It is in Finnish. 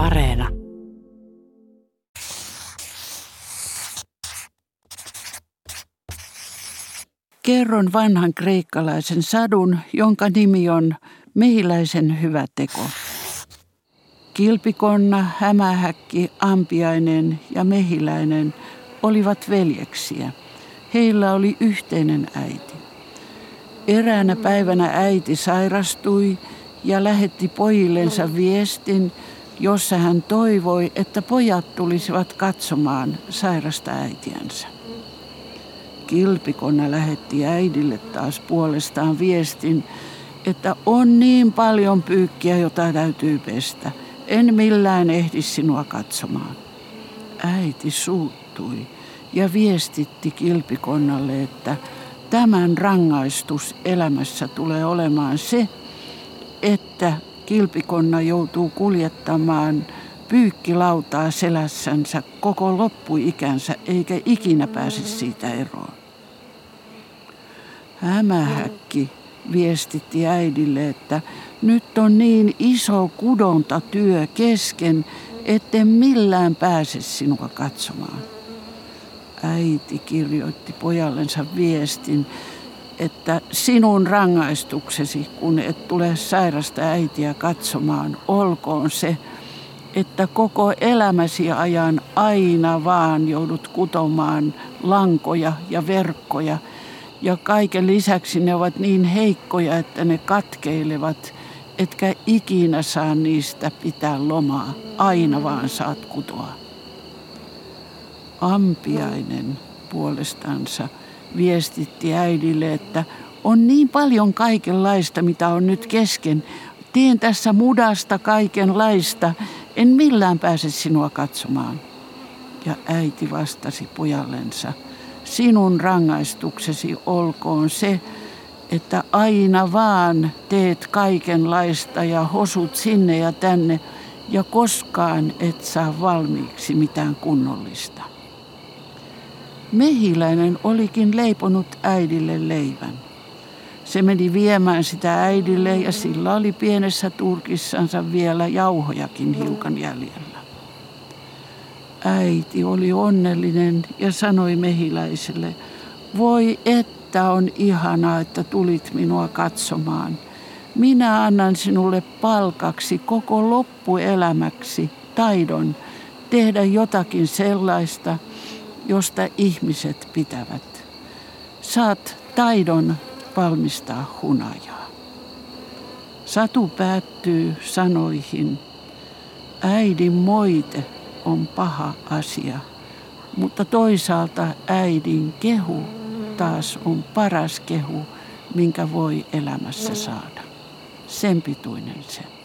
Areena. Kerron vanhan kreikkalaisen sadun, jonka nimi on Mehiläisen hyvä teko. Kilpikonna, hämähäkki, ampiainen ja mehiläinen olivat veljeksiä. Heillä oli yhteinen äiti. Eräänä päivänä äiti sairastui ja lähetti pojillensa viestin, jossa hän toivoi, että pojat tulisivat katsomaan sairasta äitiänsä. Kilpikonna lähetti äidille taas puolestaan viestin, että on niin paljon pyykkiä, jota täytyy pestä. En millään ehdi sinua katsomaan. Äiti suuttui ja viestitti kilpikonnalle, että tämän rangaistus elämässä tulee olemaan se, että kilpikonna joutuu kuljettamaan pyykkilautaa selässänsä koko loppuikänsä eikä ikinä pääse siitä eroon. Hämähäkki viestitti äidille, että nyt on niin iso kudontatyö kesken, etten millään pääse sinua katsomaan. Äiti kirjoitti pojallensa viestin, että sinun rangaistuksesi, kun et tule sairasta äitiä katsomaan, olkoon se, että koko elämäsi ajan aina vaan joudut kutomaan lankoja ja verkkoja. Ja kaiken lisäksi ne ovat niin heikkoja, että ne katkeilevat, etkä ikinä saa niistä pitää lomaa. Aina vaan saat kutoa. Ampiainen puolestansa viestitti äidille, että on niin paljon kaikenlaista, mitä on nyt kesken. Teen tässä mudasta kaikenlaista. En millään pääse sinua katsomaan. Ja äiti vastasi pojallensa, sinun rangaistuksesi olkoon se, että aina vaan teet kaikenlaista ja hosut sinne ja tänne ja koskaan et saa valmiiksi mitään kunnollista. Mehiläinen olikin leiponut äidille leivän. Se meni viemään sitä äidille ja sillä oli pienessä turkissansa vielä jauhojakin hiukan jäljellä. Äiti oli onnellinen ja sanoi mehiläiselle, voi että on ihanaa, että tulit minua katsomaan. Minä annan sinulle palkaksi koko loppuelämäksi taidon tehdä jotakin sellaista, josta ihmiset pitävät. Saat taidon valmistaa hunajaa. Satu päättyy sanoihin, äidin moite on paha asia, mutta toisaalta äidin kehu taas on paras kehu, minkä voi elämässä saada. Sen pituinen se.